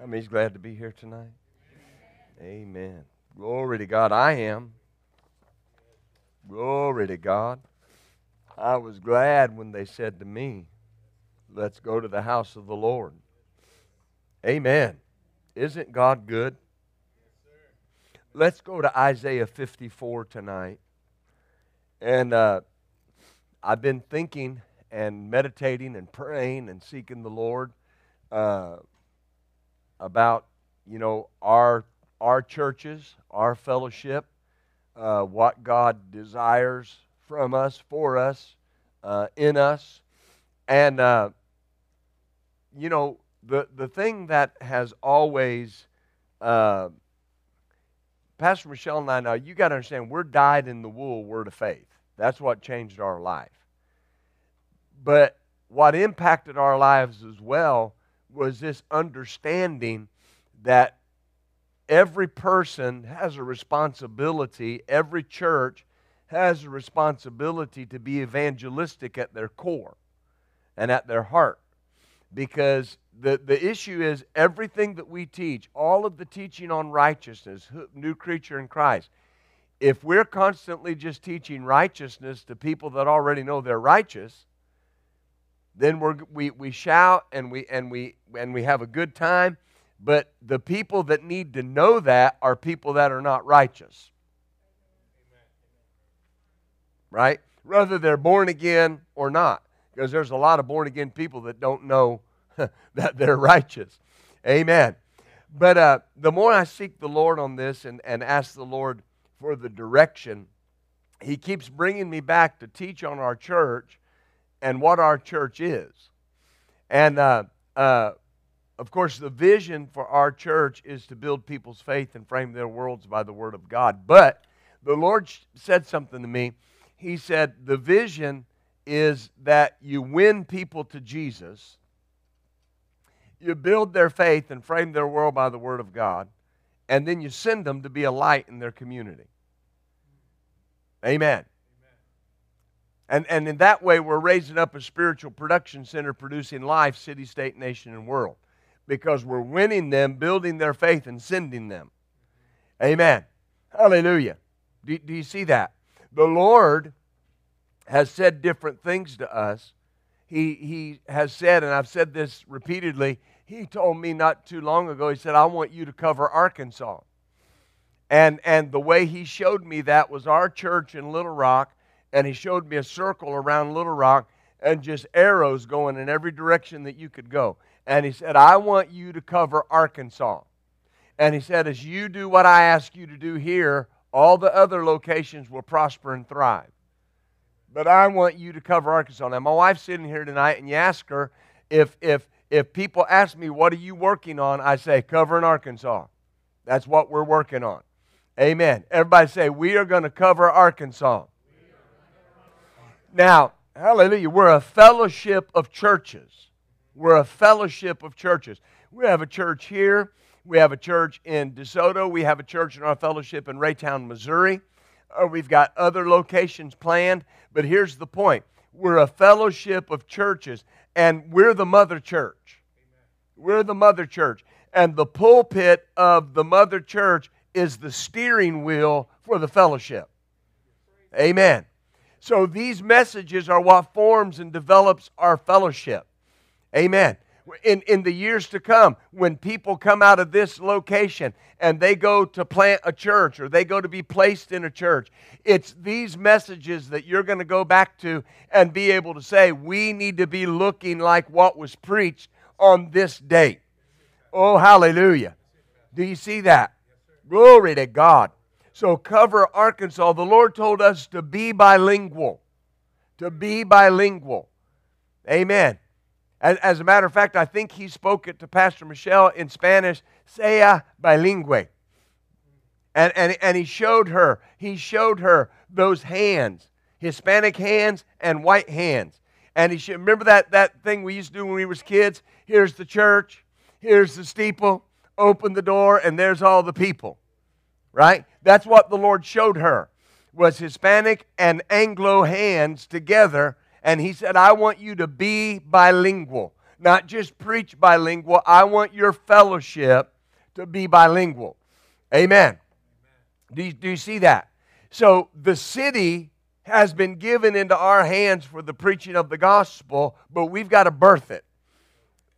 How many's glad to be here tonight? Amen. Glory to God. I am. Glory to God. I was glad when they said to me, Let's go to the house of the Lord. Amen. Isn't God good? Let's go to Isaiah 54 tonight. And uh, I've been thinking and meditating and praying and seeking the Lord uh, about, you know, our our churches, our fellowship, uh, what God desires from us, for us, uh, in us, and uh, you know, the the thing that has always uh, Pastor Michelle and I know, you got to understand, we're dyed in the wool word of faith. That's what changed our life. But what impacted our lives as well was this understanding that every person has a responsibility, every church has a responsibility to be evangelistic at their core and at their heart. Because the, the issue is everything that we teach, all of the teaching on righteousness, new creature in Christ, if we're constantly just teaching righteousness to people that already know they're righteous, then we're, we, we shout and we, and, we, and we have a good time. But the people that need to know that are people that are not righteous. Right? Whether they're born again or not. Because there's a lot of born again people that don't know that they're righteous. Amen. But uh, the more I seek the Lord on this and, and ask the Lord for the direction, He keeps bringing me back to teach on our church and what our church is. And uh, uh, of course, the vision for our church is to build people's faith and frame their worlds by the Word of God. But the Lord said something to me. He said, The vision is that you win people to Jesus, you build their faith and frame their world by the Word of God, and then you send them to be a light in their community. Amen. And, and in that way, we're raising up a spiritual production center producing life, city, state, nation, and world. Because we're winning them, building their faith, and sending them. Amen. Hallelujah. Do, do you see that? The Lord has said different things to us. He, he has said, and I've said this repeatedly, he told me not too long ago, he said, I want you to cover Arkansas. And, and the way he showed me that was our church in Little Rock and he showed me a circle around Little Rock and just arrows going in every direction that you could go. And he said, I want you to cover Arkansas. And he said, as you do what I ask you to do here, all the other locations will prosper and thrive. But I want you to cover Arkansas. Now, my wife's sitting here tonight, and you ask her if, if, if people ask me, What are you working on? I say, Covering Arkansas. That's what we're working on. Amen. Everybody say, We are going to cover Arkansas. Now, hallelujah, we're a fellowship of churches. We're a fellowship of churches. We have a church here. We have a church in DeSoto. We have a church in our fellowship in Raytown, Missouri. Uh, we've got other locations planned. But here's the point we're a fellowship of churches, and we're the mother church. We're the mother church. And the pulpit of the mother church is the steering wheel for the fellowship. Amen. So these messages are what forms and develops our fellowship. Amen. In, in the years to come, when people come out of this location and they go to plant a church or they go to be placed in a church, it's these messages that you're going to go back to and be able to say, we need to be looking like what was preached on this date. Oh, hallelujah. Do you see that? Glory to God. So cover Arkansas. The Lord told us to be bilingual. To be bilingual. Amen. As, as a matter of fact, I think he spoke it to Pastor Michelle in Spanish, sea bilingüe. And, and, and he showed her, he showed her those hands, Hispanic hands and white hands. And he should, remember that, that thing we used to do when we was kids? Here's the church, here's the steeple, open the door, and there's all the people right? That's what the Lord showed her was Hispanic and Anglo hands together and he said, "I want you to be bilingual." not just preach bilingual. I want your fellowship to be bilingual. Amen. Do you, do you see that? So the city has been given into our hands for the preaching of the gospel, but we've got to birth it.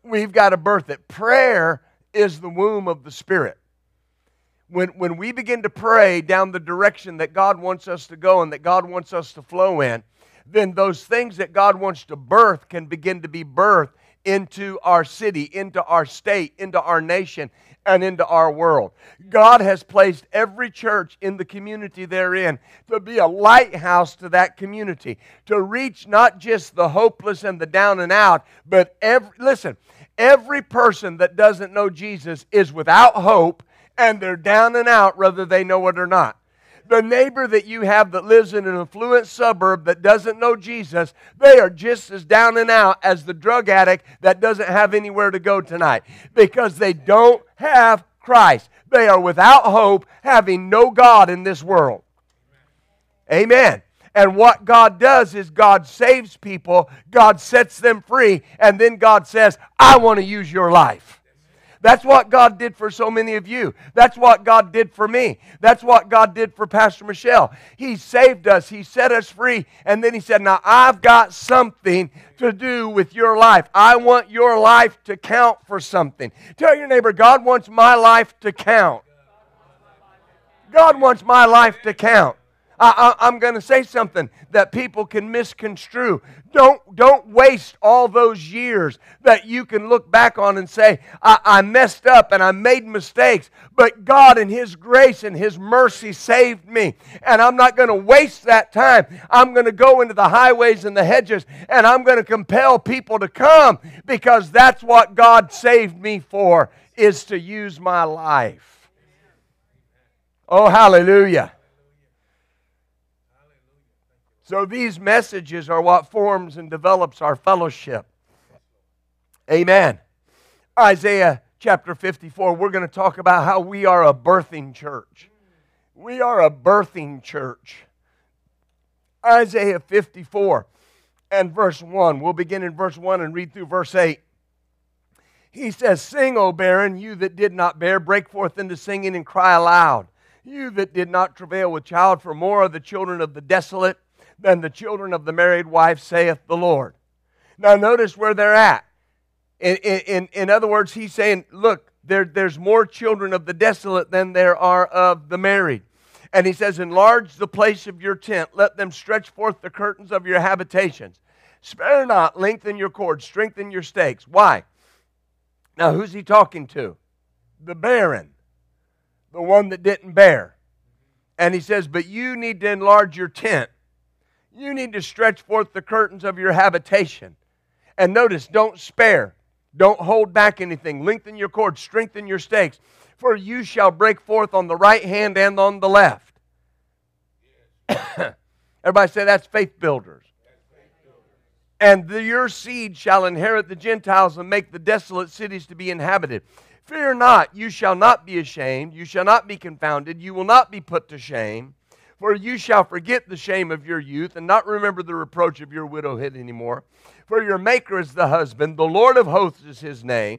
We've got to birth it. Prayer is the womb of the Spirit. When, when we begin to pray down the direction that God wants us to go and that God wants us to flow in, then those things that God wants to birth can begin to be birthed into our city, into our state, into our nation, and into our world. God has placed every church in the community therein to be a lighthouse to that community, to reach not just the hopeless and the down and out, but every, listen, every person that doesn't know Jesus is without hope and they're down and out whether they know it or not the neighbor that you have that lives in an affluent suburb that doesn't know Jesus, they are just as down and out as the drug addict that doesn't have anywhere to go tonight because they don't have Christ. They are without hope, having no God in this world. Amen. And what God does is God saves people, God sets them free, and then God says, I want to use your life. That's what God did for so many of you. That's what God did for me. That's what God did for Pastor Michelle. He saved us, He set us free, and then He said, Now I've got something to do with your life. I want your life to count for something. Tell your neighbor, God wants my life to count. God wants my life to count. I, am going to say something that people can misconstrue. Don't, don't waste all those years that you can look back on and say, I, I messed up and I made mistakes, but God in His grace and His mercy saved me. And I'm not going to waste that time. I'm going to go into the highways and the hedges and I'm going to compel people to come because that's what God saved me for, is to use my life. Oh, hallelujah. So these messages are what forms and develops our fellowship. Amen. Isaiah chapter 54, we're going to talk about how we are a birthing church. We are a birthing church. Isaiah 54 and verse 1. We'll begin in verse 1 and read through verse 8. He says, Sing, O barren, you that did not bear, break forth into singing and cry aloud. You that did not travail with child, for more are the children of the desolate than the children of the married wife, saith the Lord. Now, notice where they're at. In, in, in other words, he's saying, look, there, there's more children of the desolate than there are of the married. And he says, Enlarge the place of your tent, let them stretch forth the curtains of your habitations. Spare not, lengthen your cords, strengthen your stakes. Why? Now, who's he talking to? The barren, the one that didn't bear. And he says, But you need to enlarge your tent. You need to stretch forth the curtains of your habitation. And notice, don't spare. Don't hold back anything. Lengthen your cords, strengthen your stakes, for you shall break forth on the right hand and on the left. Everybody say that's faith builders. And the, your seed shall inherit the Gentiles and make the desolate cities to be inhabited. Fear not, you shall not be ashamed, you shall not be confounded, you will not be put to shame. For you shall forget the shame of your youth and not remember the reproach of your widowhood anymore. For your Maker is the husband, the Lord of hosts is his name,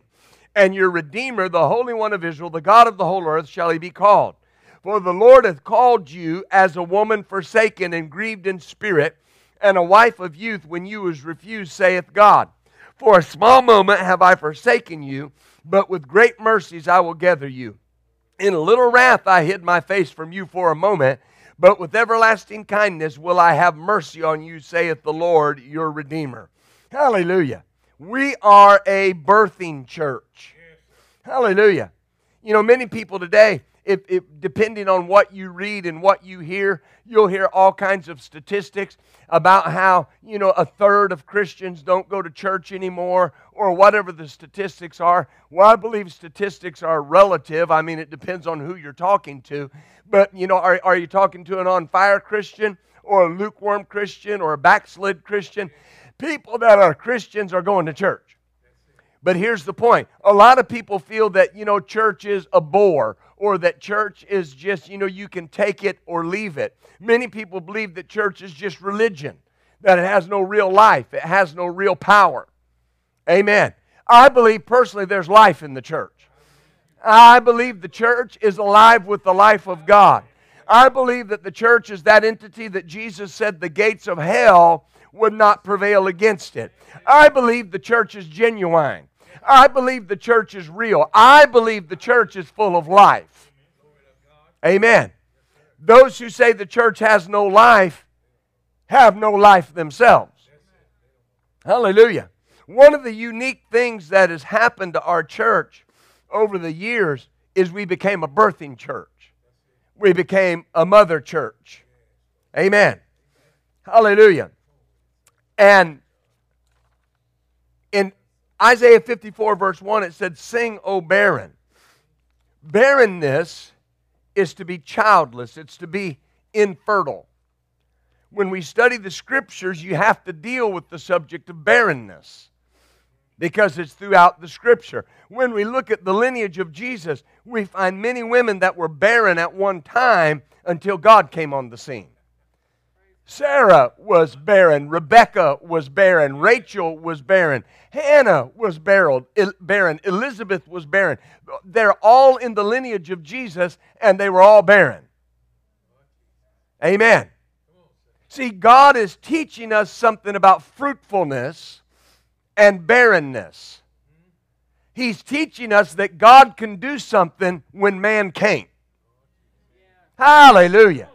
and your Redeemer, the Holy One of Israel, the God of the whole earth, shall he be called. For the Lord hath called you as a woman forsaken and grieved in spirit, and a wife of youth when you was refused, saith God. For a small moment have I forsaken you, but with great mercies I will gather you. In a little wrath I hid my face from you for a moment but with everlasting kindness will I have mercy on you, saith the Lord your Redeemer. Hallelujah. We are a birthing church. Hallelujah. You know, many people today, if, if, depending on what you read and what you hear, you'll hear all kinds of statistics about how, you know, a third of Christians don't go to church anymore or whatever the statistics are. Well, I believe statistics are relative. I mean, it depends on who you're talking to. But, you know, are, are you talking to an on fire Christian or a lukewarm Christian or a backslid Christian? People that are Christians are going to church. But here's the point a lot of people feel that, you know, church is a bore or that church is just, you know, you can take it or leave it. Many people believe that church is just religion, that it has no real life, it has no real power. Amen. I believe personally there's life in the church. I believe the church is alive with the life of God. I believe that the church is that entity that Jesus said the gates of hell would not prevail against it. I believe the church is genuine. I believe the church is real. I believe the church is full of life. Amen. Those who say the church has no life have no life themselves. Hallelujah. One of the unique things that has happened to our church over the years is we became a birthing church. We became a mother church. Amen. Hallelujah. And in Isaiah 54, verse 1, it said, Sing, O barren. Barrenness is to be childless, it's to be infertile. When we study the scriptures, you have to deal with the subject of barrenness because it's throughout the scripture. When we look at the lineage of Jesus, we find many women that were barren at one time until God came on the scene. Sarah was barren. Rebecca was barren. Rachel was barren. Hannah was barren. Elizabeth was barren. They're all in the lineage of Jesus, and they were all barren. Amen. See, God is teaching us something about fruitfulness and barrenness. He's teaching us that God can do something when man can't. Hallelujah.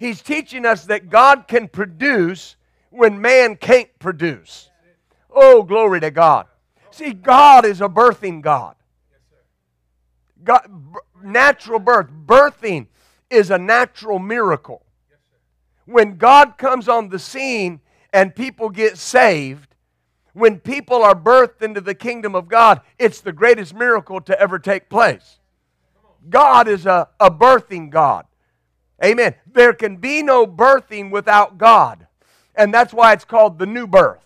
He's teaching us that God can produce when man can't produce. Oh, glory to God. See, God is a birthing God. God natural birth, birthing is a natural miracle. When God comes on the scene and people get saved, when people are birthed into the kingdom of God, it's the greatest miracle to ever take place. God is a, a birthing God. Amen. There can be no birthing without God. And that's why it's called the new birth.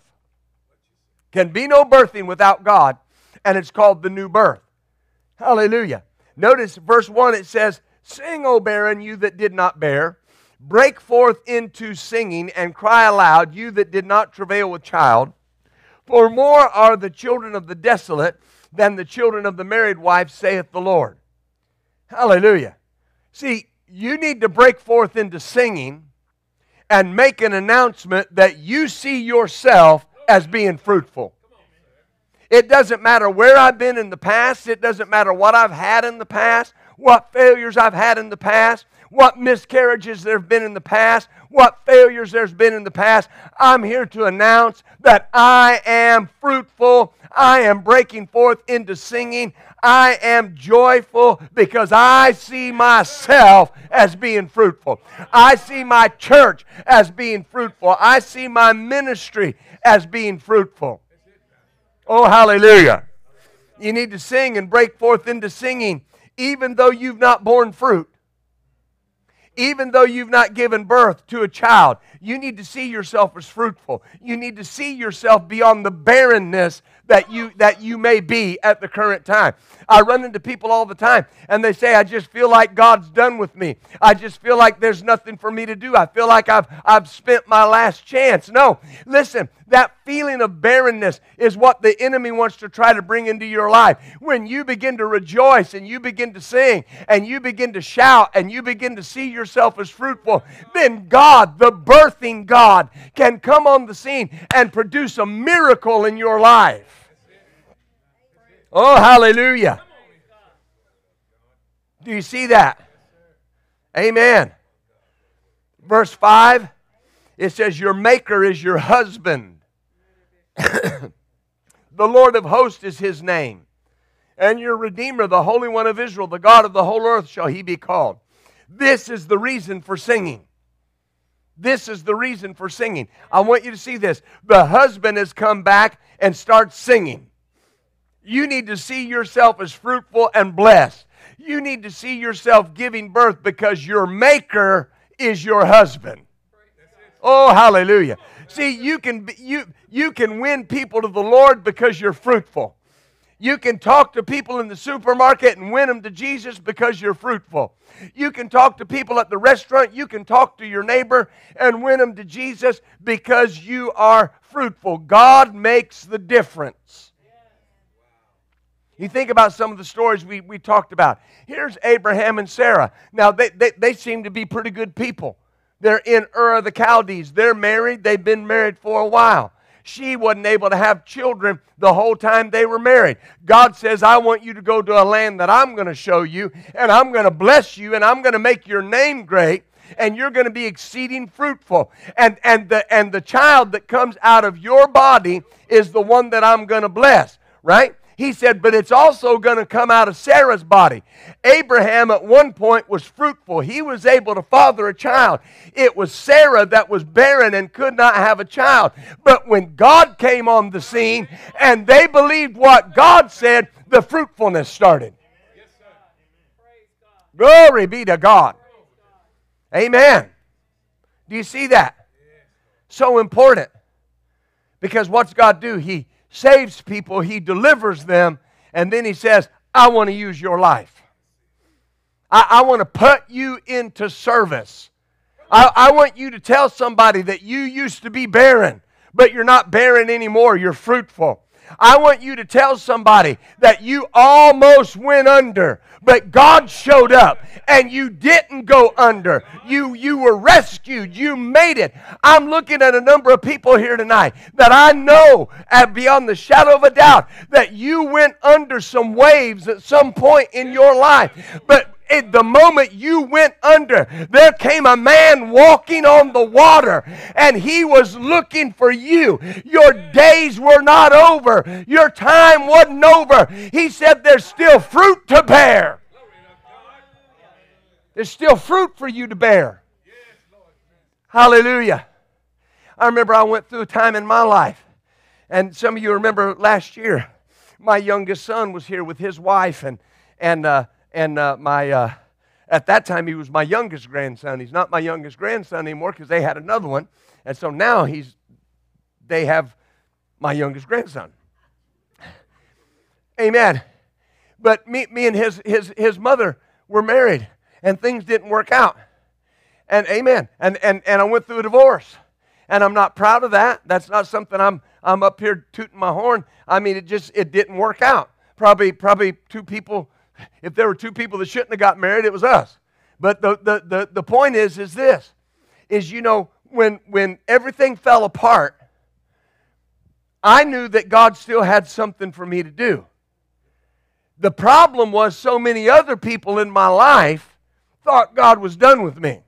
Can be no birthing without God, and it's called the new birth. Hallelujah. Notice verse 1 it says, Sing, O barren, you that did not bear. Break forth into singing and cry aloud, you that did not travail with child. For more are the children of the desolate than the children of the married wife, saith the Lord. Hallelujah. See, you need to break forth into singing and make an announcement that you see yourself as being fruitful. It doesn't matter where I've been in the past, it doesn't matter what I've had in the past, what failures I've had in the past, what miscarriages there have been in the past, what failures there's been in the past. I'm here to announce that I am fruitful. I am breaking forth into singing. I am joyful because I see myself as being fruitful. I see my church as being fruitful. I see my ministry as being fruitful. Oh, hallelujah. You need to sing and break forth into singing even though you've not borne fruit even though you've not given birth to a child, you need to see yourself as fruitful. You need to see yourself beyond the barrenness that you that you may be at the current time. I run into people all the time and they say I just feel like God's done with me. I just feel like there's nothing for me to do. I feel like I've I've spent my last chance. No. Listen, that feeling of barrenness is what the enemy wants to try to bring into your life. When you begin to rejoice and you begin to sing and you begin to shout and you begin to see yourself as fruitful, then God, the birthing God, can come on the scene and produce a miracle in your life. Oh, hallelujah. Do you see that? Amen. Verse 5, it says, Your Maker is your husband. the Lord of hosts is his name. And your Redeemer, the Holy One of Israel, the God of the whole earth, shall he be called. This is the reason for singing. This is the reason for singing. I want you to see this. The husband has come back and starts singing. You need to see yourself as fruitful and blessed. You need to see yourself giving birth because your maker is your husband. Oh, hallelujah. See, you can, you, you can win people to the Lord because you're fruitful. You can talk to people in the supermarket and win them to Jesus because you're fruitful. You can talk to people at the restaurant. You can talk to your neighbor and win them to Jesus because you are fruitful. God makes the difference. You think about some of the stories we, we talked about. Here's Abraham and Sarah. Now, they, they, they seem to be pretty good people. They're in Ur of the Chaldees. They're married. They've been married for a while. She wasn't able to have children the whole time they were married. God says, I want you to go to a land that I'm going to show you, and I'm going to bless you, and I'm going to make your name great and you're going to be exceeding fruitful. And, and, the, and the child that comes out of your body is the one that I'm going to bless, right? He said, but it's also going to come out of Sarah's body. Abraham at one point was fruitful. He was able to father a child. It was Sarah that was barren and could not have a child. But when God came on the scene and they believed what God said, the fruitfulness started. Glory be to God. Amen. Do you see that? So important. Because what's God do? He saves people, He delivers them, and then He says, I want to use your life. I, I want to put you into service. I, I want you to tell somebody that you used to be barren, but you're not barren anymore. You're fruitful. I want you to tell somebody that you almost went under, but God showed up and you didn't go under. You, you were rescued. You made it. I'm looking at a number of people here tonight that I know at beyond the shadow of a doubt that you went under some waves at some point in your life. But at the moment you went under, there came a man walking on the water and he was looking for you. Your days were not over, your time wasn't over. He said, There's still fruit to bear. There's still fruit for you to bear. Hallelujah. I remember I went through a time in my life, and some of you remember last year, my youngest son was here with his wife, and, and uh, and uh, my uh, at that time he was my youngest grandson. He's not my youngest grandson anymore because they had another one, and so now he's they have my youngest grandson. Amen. But me, me and his, his, his mother were married, and things didn't work out. And amen. And, and, and I went through a divorce. And I'm not proud of that. That's not something I'm, I'm up here tooting my horn. I mean, it just, it didn't work out. Probably, probably two people if there were two people that shouldn't have got married, it was us. But the, the, the, the point is, is this, is, you know, when, when everything fell apart, I knew that God still had something for me to do. The problem was so many other people in my life thought God was done with me.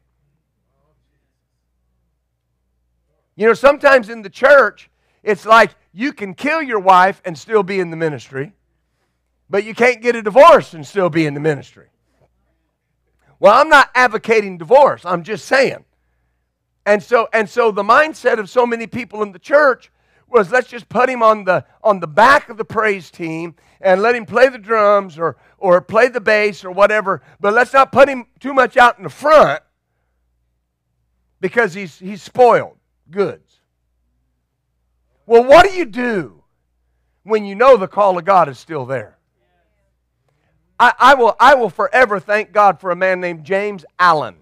You know, sometimes in the church, it's like you can kill your wife and still be in the ministry. But you can't get a divorce and still be in the ministry. Well, I'm not advocating divorce. I'm just saying. And so, and so the mindset of so many people in the church was let's just put him on the on the back of the praise team and let him play the drums or or play the bass or whatever, but let's not put him too much out in the front because he's he's spoiled goods. Well, what do you do when you know the call of God is still there? I, I, will, I will forever thank God for a man named James Allen.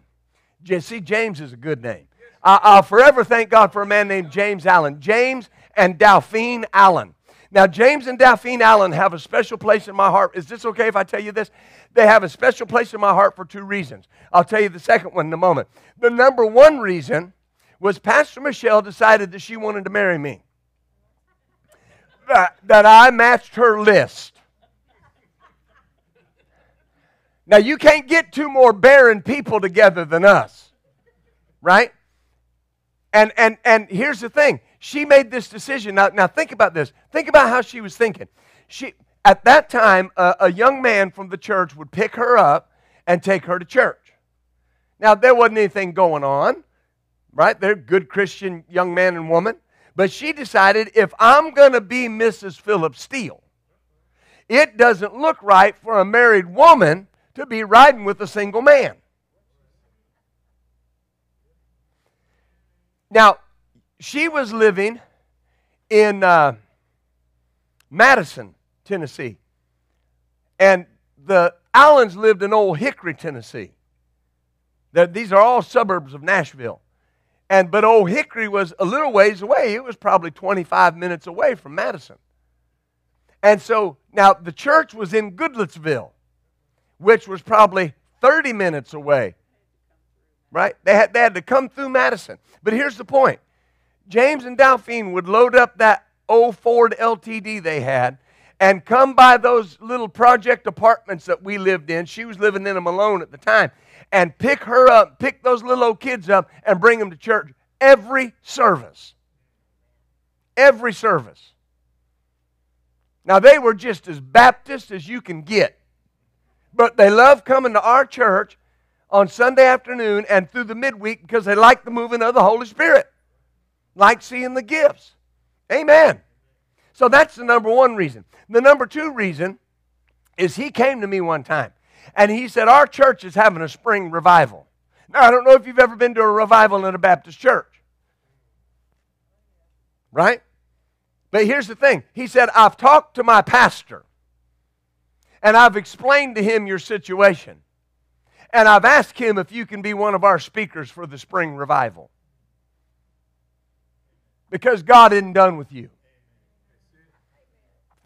See, James is a good name. I, I'll forever thank God for a man named James Allen. James and Dauphine Allen. Now, James and Dauphine Allen have a special place in my heart. Is this okay if I tell you this? They have a special place in my heart for two reasons. I'll tell you the second one in a moment. The number one reason was Pastor Michelle decided that she wanted to marry me, that, that I matched her list. Now, you can't get two more barren people together than us, right? And, and, and here's the thing she made this decision. Now, now, think about this. Think about how she was thinking. She, at that time, a, a young man from the church would pick her up and take her to church. Now, there wasn't anything going on, right? They're good Christian young man and woman. But she decided if I'm going to be Mrs. Philip Steele, it doesn't look right for a married woman to be riding with a single man. Now, she was living in uh, Madison, Tennessee. And the Allens lived in Old Hickory, Tennessee. They're, these are all suburbs of Nashville. And but Old Hickory was a little ways away. It was probably 25 minutes away from Madison. And so now the church was in Goodlettsville, which was probably 30 minutes away. Right? They had, they had to come through Madison. But here's the point James and Delphine would load up that old Ford LTD they had and come by those little project apartments that we lived in. She was living in them alone at the time. And pick her up, pick those little old kids up, and bring them to church every service. Every service. Now, they were just as Baptist as you can get. But they love coming to our church on Sunday afternoon and through the midweek because they like the moving of the Holy Spirit, like seeing the gifts. Amen. So that's the number one reason. The number two reason is he came to me one time and he said, Our church is having a spring revival. Now, I don't know if you've ever been to a revival in a Baptist church, right? But here's the thing He said, I've talked to my pastor and I've explained to him your situation. And I've asked him if you can be one of our speakers for the spring revival. Because God isn't done with you.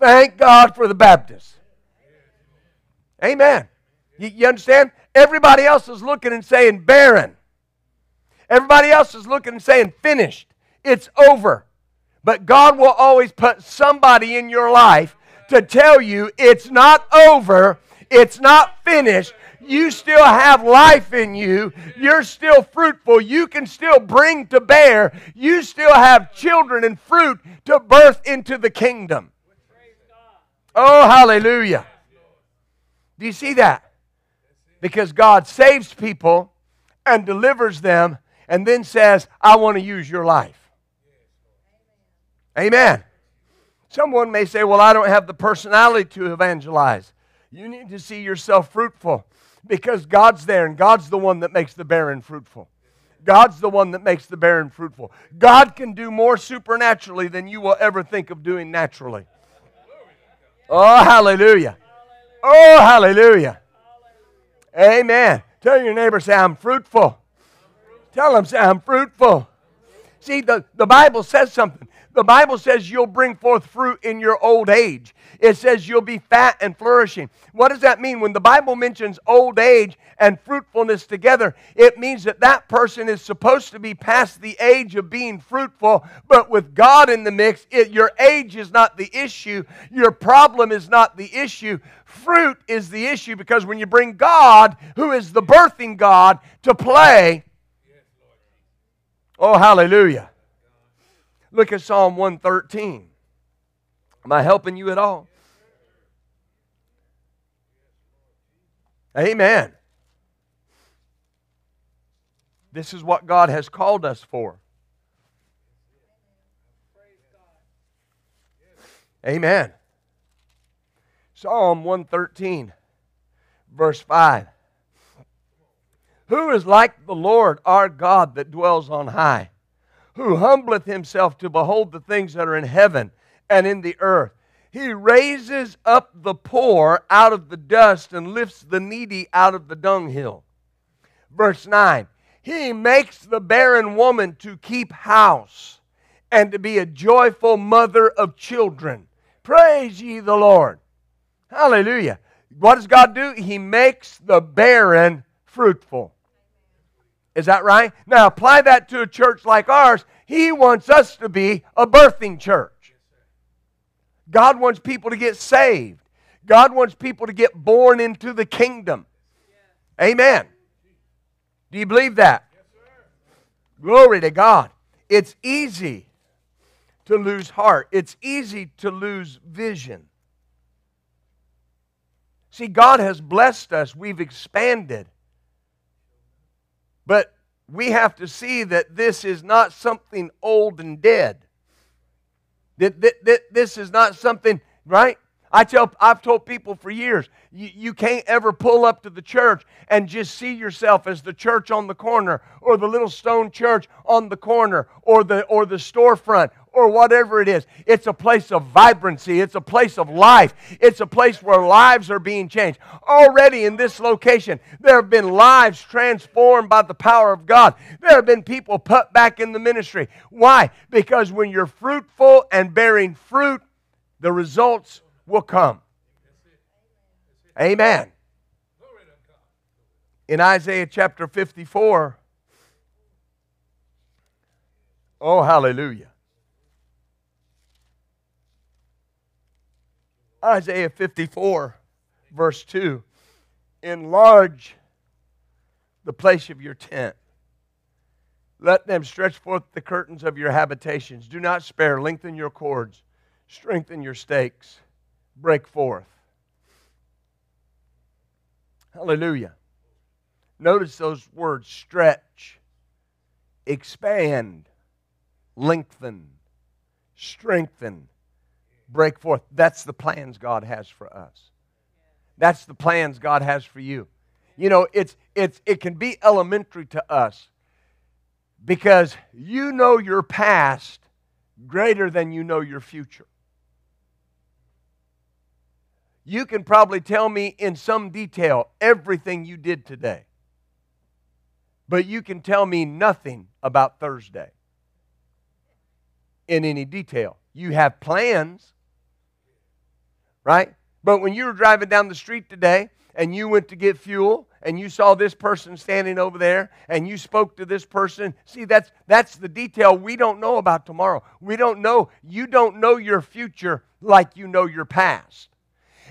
Thank God for the Baptists. Amen. You, you, understand? Everybody else is looking and saying barren. Everybody else is looking and saying finished. It's over. But God will always put somebody in your life to tell you it's not over, it's not finished. You still have life in you. You're still fruitful. You can still bring to bear. You still have children and fruit to birth into the kingdom. Oh, hallelujah. Do you see that? Because God saves people and delivers them and then says, I want to use your life. Amen. Someone may say, Well, I don't have the personality to evangelize. You need to see yourself fruitful because God's there and God's the one that makes the barren fruitful. God's the one that makes the barren fruitful. God can do more supernaturally than you will ever think of doing naturally. Oh, hallelujah. Oh, hallelujah. Amen. Tell your neighbor, say, I'm fruitful. Tell them, say, I'm fruitful. See, the, the Bible says something. The Bible says you'll bring forth fruit in your old age. It says you'll be fat and flourishing. What does that mean? When the Bible mentions old age and fruitfulness together, it means that that person is supposed to be past the age of being fruitful, but with God in the mix, it, your age is not the issue. Your problem is not the issue. Fruit is the issue because when you bring God, who is the birthing God, to play, oh, hallelujah Look at Psalm 113. Am I helping you at all? Amen. This is what God has called us for. Amen. Psalm 113, verse 5. Who is like the Lord our God that dwells on high? who humbleth himself to behold the things that are in heaven and in the earth. He raises up the poor out of the dust and lifts the needy out of the dunghill. Verse 9 He makes the barren woman to keep house and to be a joyful mother of children. Praise ye the Lord. Hallelujah. What does God do? He makes the barren fruitful. Is that right? Now apply that to a church like ours. He wants us to be a birthing church. God wants people to get saved. God wants people to get born into the kingdom. Amen. Do you believe that? Glory to God. It's easy to lose heart, it's easy to lose vision. See, God has blessed us, we've expanded. But we have to see that this is not something old and dead. That, that, that this is not something, right? I tell, I've told people for years, you, you can't ever pull up to the church and just see yourself as the church on the corner or the little stone church on the corner or the, or the storefront or whatever it is. It's a place of vibrancy. It's a place of life. It's a place where lives are being changed. Already in this location, there have been lives transformed by the power of God. There have been people put back in the ministry. Why? Because when you're fruitful and bearing fruit, the results will come. Amen. In Isaiah chapter 54, oh, hallelujah. Isaiah 54, verse 2 Enlarge the place of your tent. Let them stretch forth the curtains of your habitations. Do not spare. Lengthen your cords. Strengthen your stakes. Break forth. Hallelujah. Notice those words stretch, expand, lengthen, strengthen, break forth. That's the plans God has for us. That's the plans God has for you. You know, it's, it's, it can be elementary to us because you know your past greater than you know your future. You can probably tell me in some detail everything you did today, but you can tell me nothing about Thursday in any detail. You have plans, right? But when you were driving down the street today and you went to get fuel and you saw this person standing over there and you spoke to this person see that's that's the detail we don't know about tomorrow. We don't know you don't know your future like you know your past.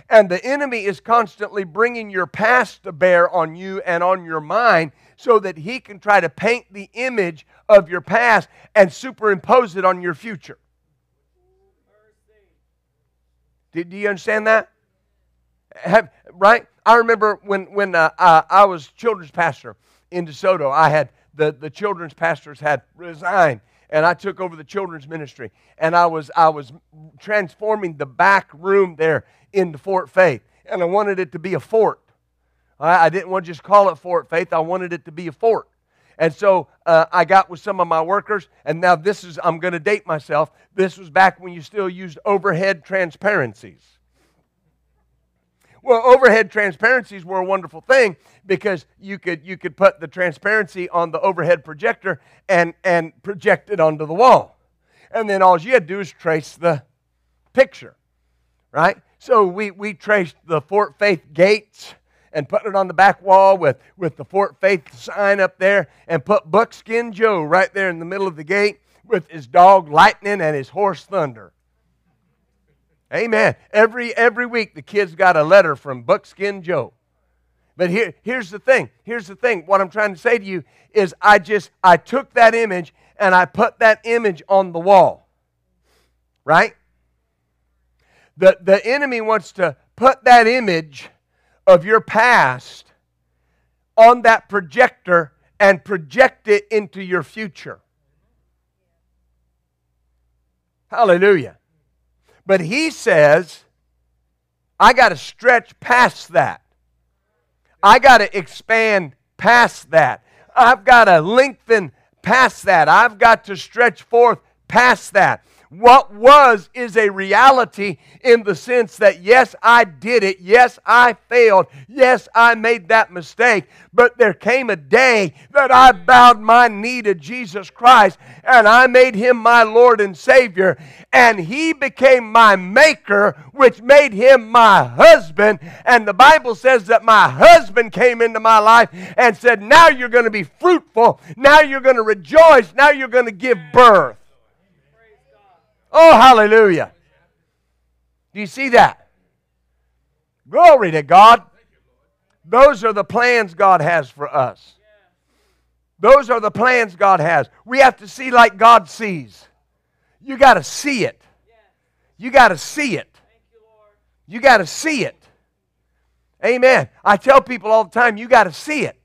And the enemy is constantly bringing your past to bear on you and on your mind so that he can try to paint the image of your past and superimpose it on your future do, do you understand that have, right I remember when, when uh, I, I was children's pastor in DeSoto, I had the, the children's pastors had resigned and I took over the children's ministry. And I was, I was transforming the back room there into Fort Faith. And I wanted it to be a fort. I, I didn't want to just call it Fort Faith, I wanted it to be a fort. And so uh, I got with some of my workers, and now this is, I'm going to date myself. This was back when you still used overhead transparencies. Well, overhead transparencies were a wonderful thing because you could, you could put the transparency on the overhead projector and, and project it onto the wall. And then all you had to do is trace the picture, right? So we, we traced the Fort Faith gates and put it on the back wall with, with the Fort Faith sign up there and put Buckskin Joe right there in the middle of the gate with his dog Lightning and his horse Thunder. Amen. Every every week the kids got a letter from Buckskin Joe. But here, here's the thing. Here's the thing. What I'm trying to say to you is I just I took that image and I put that image on the wall. Right? The the enemy wants to put that image of your past on that projector and project it into your future. Hallelujah. But he says, I got to stretch past that. I got to expand past that. I've got to lengthen past that. I've got to stretch forth past that. What was is a reality in the sense that, yes, I did it. Yes, I failed. Yes, I made that mistake. But there came a day that I bowed my knee to Jesus Christ and I made him my Lord and Savior. And he became my maker, which made him my husband. And the Bible says that my husband came into my life and said, Now you're going to be fruitful. Now you're going to rejoice. Now you're going to give birth. Oh, hallelujah. Do you see that? Glory to God. Those are the plans God has for us. Those are the plans God has. We have to see like God sees. You got to see it. You got to see it. You got to see it. Amen. I tell people all the time, you got to see it.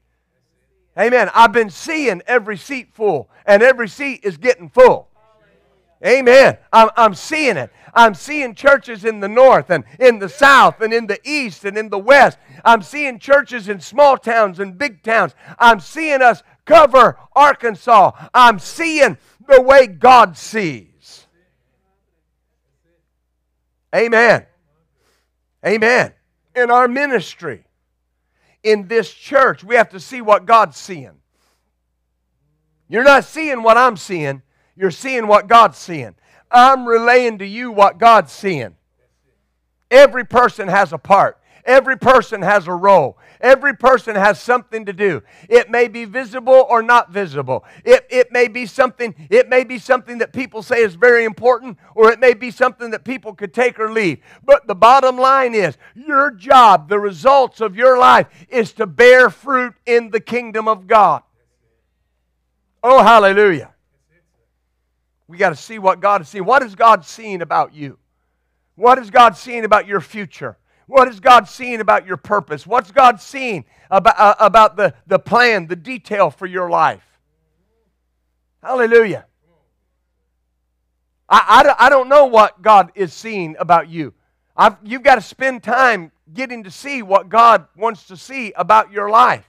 Amen. I've been seeing every seat full, and every seat is getting full. Amen. I'm, I'm seeing it. I'm seeing churches in the north and in the south and in the east and in the west. I'm seeing churches in small towns and big towns. I'm seeing us cover Arkansas. I'm seeing the way God sees. Amen. Amen. In our ministry, in this church, we have to see what God's seeing. You're not seeing what I'm seeing you're seeing what God's seeing. I'm relaying to you what God's seeing. Every person has a part. Every person has a role. Every person has something to do. It may be visible or not visible. It, it may be something, it may be something that people say is very important, or it may be something that people could take or leave. But the bottom line is your job, the results of your life, is to bear fruit in the kingdom of God. Oh, hallelujah. We got to see what God is seeing. What is God seeing about you? What is God seeing about your future? What is God seeing about your purpose? What's God seeing about, uh, about the, the plan, the detail for your life? Hallelujah. I, I, I don't know what God is seeing about you. I've, you've got to spend time getting to see what God wants to see about your life.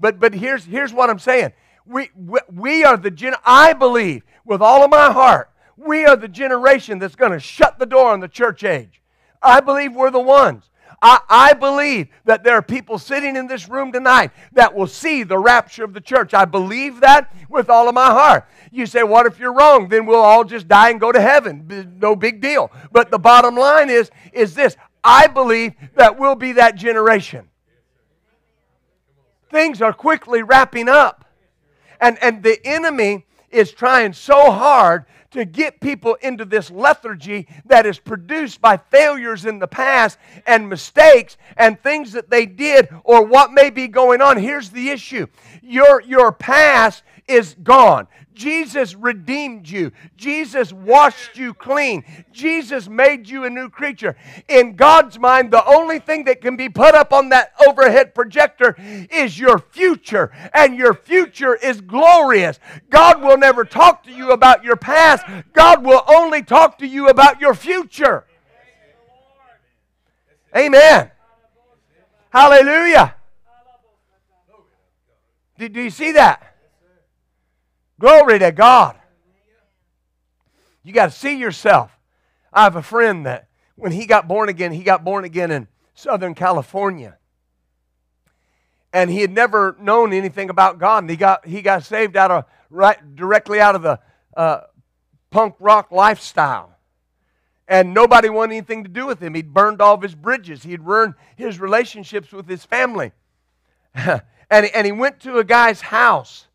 But, but here's, here's what I'm saying. We, we, we are the gen- I believe with all of my heart, we are the generation that's going to shut the door on the church age. I believe we're the ones. I, I believe that there are people sitting in this room tonight that will see the rapture of the church. I believe that with all of my heart. You say, What if you're wrong? Then we'll all just die and go to heaven. No big deal. But the bottom line is, is this I believe that we'll be that generation. Things are quickly wrapping up. And, and the enemy is trying so hard to get people into this lethargy that is produced by failures in the past and mistakes and things that they did or what may be going on. Here's the issue your, your past is gone. Jesus redeemed you. Jesus washed you clean. Jesus made you a new creature. In God's mind, the only thing that can be put up on that overhead projector is your future, and your future is glorious. God will never talk to you about your past, God will only talk to you about your future. Amen. Hallelujah. Do, do you see that? Glory to God. You got to see yourself. I have a friend that when he got born again, he got born again in Southern California. And he had never known anything about God. And he got, he got saved out of right directly out of the uh, punk rock lifestyle. And nobody wanted anything to do with him. He'd burned all of his bridges. He'd ruined his relationships with his family. and, and he went to a guy's house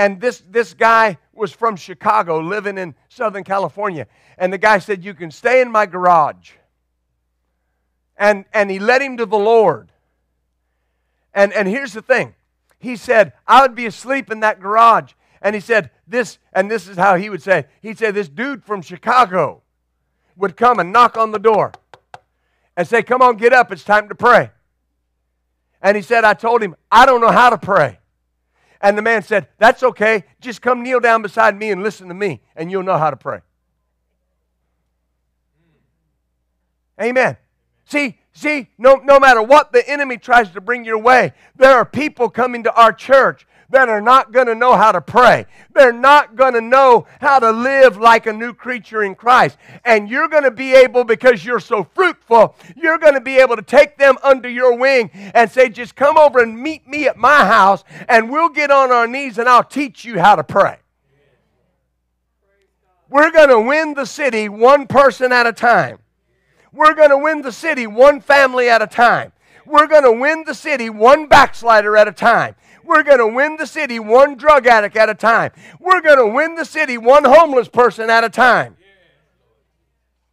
and this, this guy was from Chicago, living in Southern California. And the guy said, You can stay in my garage. And, and he led him to the Lord. And, and here's the thing he said, I would be asleep in that garage. And he said, This, and this is how he would say, he said, This dude from Chicago would come and knock on the door and say, Come on, get up, it's time to pray. And he said, I told him, I don't know how to pray. And the man said, That's okay. Just come kneel down beside me and listen to me, and you'll know how to pray. Amen. See, see, no, no matter what the enemy tries to bring your way, there are people coming to our church that are not going to know how to pray. They're not going to know how to live like a new creature in Christ. And you're going to be able, because you're so fruitful, you're going to be able to take them under your wing and say, just come over and meet me at my house, and we'll get on our knees and I'll teach you how to pray. We're going to win the city one person at a time. We're going to win the city one family at a time. We're going to win the city one backslider at a time. We're going to win the city one drug addict at a time. We're going to win the city one homeless person at a time.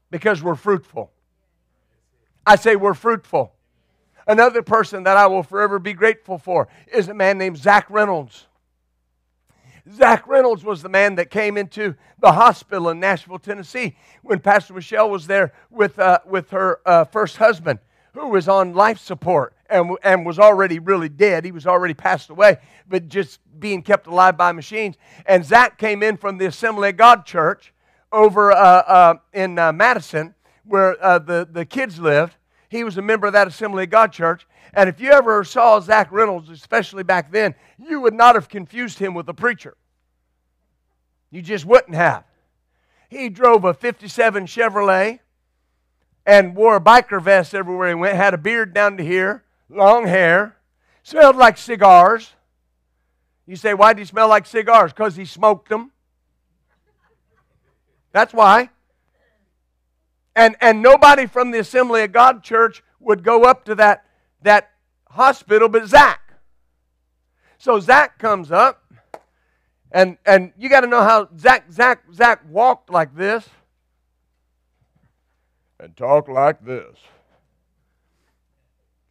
Because we're fruitful. I say we're fruitful. Another person that I will forever be grateful for is a man named Zach Reynolds. Zach Reynolds was the man that came into the hospital in Nashville, Tennessee, when Pastor Michelle was there with, uh, with her uh, first husband, who was on life support and, and was already really dead. He was already passed away, but just being kept alive by machines. And Zach came in from the Assembly of God Church over uh, uh, in uh, Madison, where uh, the, the kids lived. He was a member of that Assembly of God Church. And if you ever saw Zach Reynolds, especially back then, you would not have confused him with a preacher. You just wouldn't have. He drove a 57 Chevrolet and wore a biker vest everywhere he went, had a beard down to here, long hair, smelled like cigars. You say, why did he smell like cigars? Because he smoked them. That's why. And, and nobody from the Assembly of God church would go up to that, that hospital but Zach. So Zach comes up, and, and you got to know how Zach, Zach, Zach walked like this and talked like this.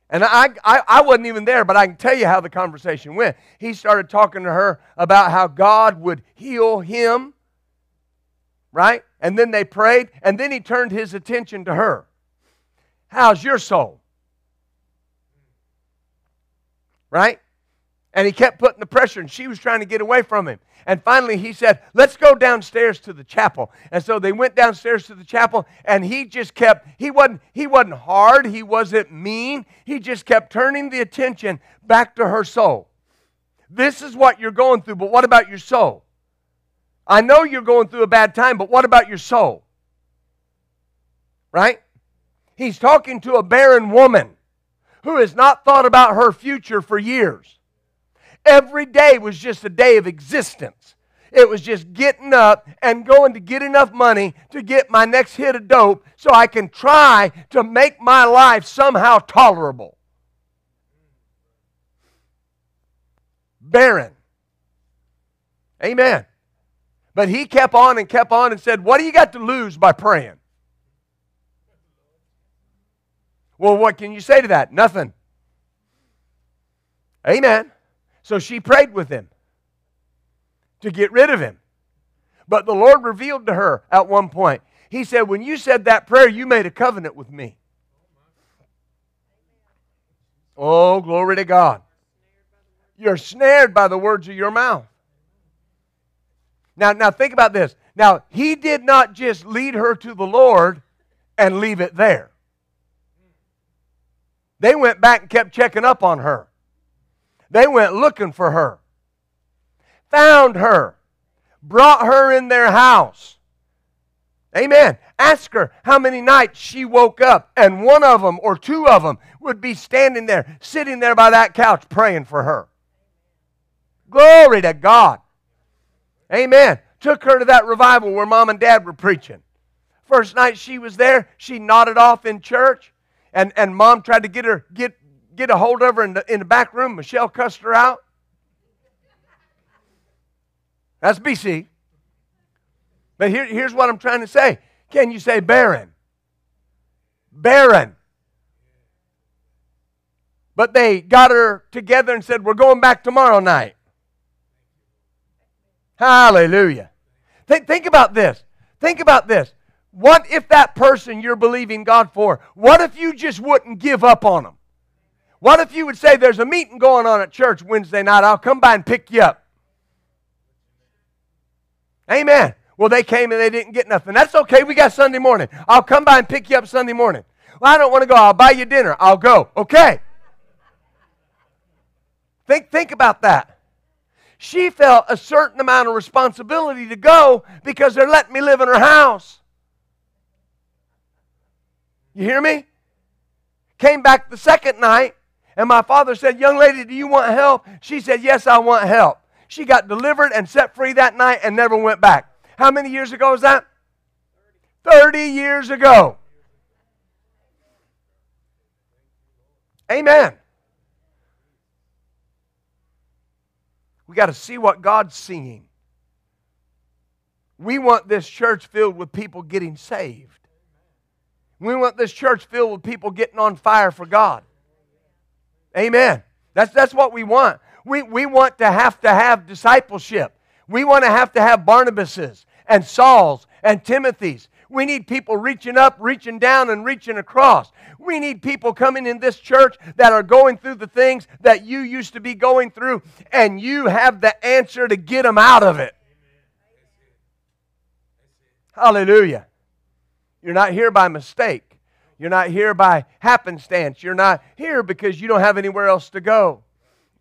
And I, I, I, wasn't even there, but I can tell you how the conversation went. He started talking to her about how God would heal him, right? And then they prayed, and then he turned his attention to her. How's your soul? Right? And he kept putting the pressure, and she was trying to get away from him. And finally, he said, Let's go downstairs to the chapel. And so they went downstairs to the chapel, and he just kept, he wasn't, he wasn't hard, he wasn't mean. He just kept turning the attention back to her soul. This is what you're going through, but what about your soul? I know you're going through a bad time, but what about your soul? Right? He's talking to a barren woman who has not thought about her future for years. Every day was just a day of existence. It was just getting up and going to get enough money to get my next hit of dope so I can try to make my life somehow tolerable. Barren. Amen. But he kept on and kept on and said, What do you got to lose by praying? Well, what can you say to that? Nothing. Amen. So she prayed with him to get rid of him. But the Lord revealed to her at one point, He said, When you said that prayer, you made a covenant with me. Oh, glory to God. You're snared by the words of your mouth. Now, now think about this. Now, he did not just lead her to the Lord and leave it there. They went back and kept checking up on her. They went looking for her, found her, brought her in their house. Amen. Ask her how many nights she woke up, and one of them or two of them would be standing there, sitting there by that couch praying for her. Glory to God. Amen. Took her to that revival where mom and dad were preaching. First night she was there, she nodded off in church, and, and mom tried to get her get get a hold of her in the, in the back room. Michelle cussed her out. That's BC. But here, here's what I'm trying to say. Can you say barren? Barren. But they got her together and said, We're going back tomorrow night. Hallelujah. Think, think about this. Think about this. What if that person you're believing God for, what if you just wouldn't give up on them? What if you would say, There's a meeting going on at church Wednesday night? I'll come by and pick you up. Amen. Well, they came and they didn't get nothing. That's okay. We got Sunday morning. I'll come by and pick you up Sunday morning. Well, I don't want to go. I'll buy you dinner. I'll go. Okay. Think, think about that. She felt a certain amount of responsibility to go because they're letting me live in her house. You hear me? Came back the second night and my father said, Young lady, do you want help? She said, Yes, I want help. She got delivered and set free that night and never went back. How many years ago was that? 30 years ago. Amen. We got to see what God's seeing. We want this church filled with people getting saved. We want this church filled with people getting on fire for God. Amen. That's, that's what we want. We, we want to have to have discipleship. We want to have to have Barnabases and Sauls and Timothys. We need people reaching up, reaching down, and reaching across. We need people coming in this church that are going through the things that you used to be going through, and you have the answer to get them out of it. Hallelujah. You're not here by mistake. You're not here by happenstance. You're not here because you don't have anywhere else to go.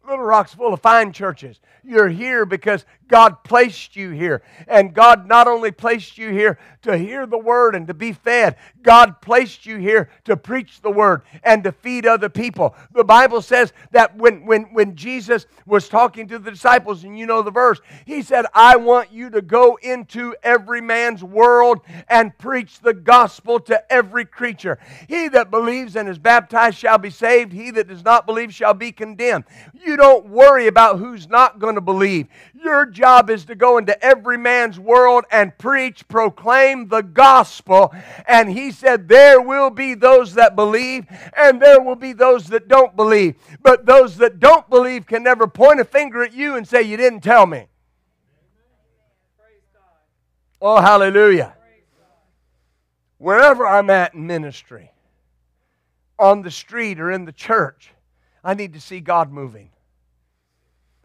Little Rock's full of fine churches. You're here because God placed you here. And God not only placed you here to hear the word and to be fed, God placed you here to preach the word and to feed other people. The Bible says that when, when, when Jesus was talking to the disciples, and you know the verse, he said, I want you to go into every man's world and preach the gospel to every creature. He that believes and is baptized shall be saved, he that does not believe shall be condemned. You don't worry about who's not going to believe. Your job is to go into every man's world and preach, proclaim the gospel. And he said, There will be those that believe, and there will be those that don't believe. But those that don't believe can never point a finger at you and say, You didn't tell me. Oh, hallelujah. Wherever I'm at in ministry, on the street or in the church, I need to see God moving.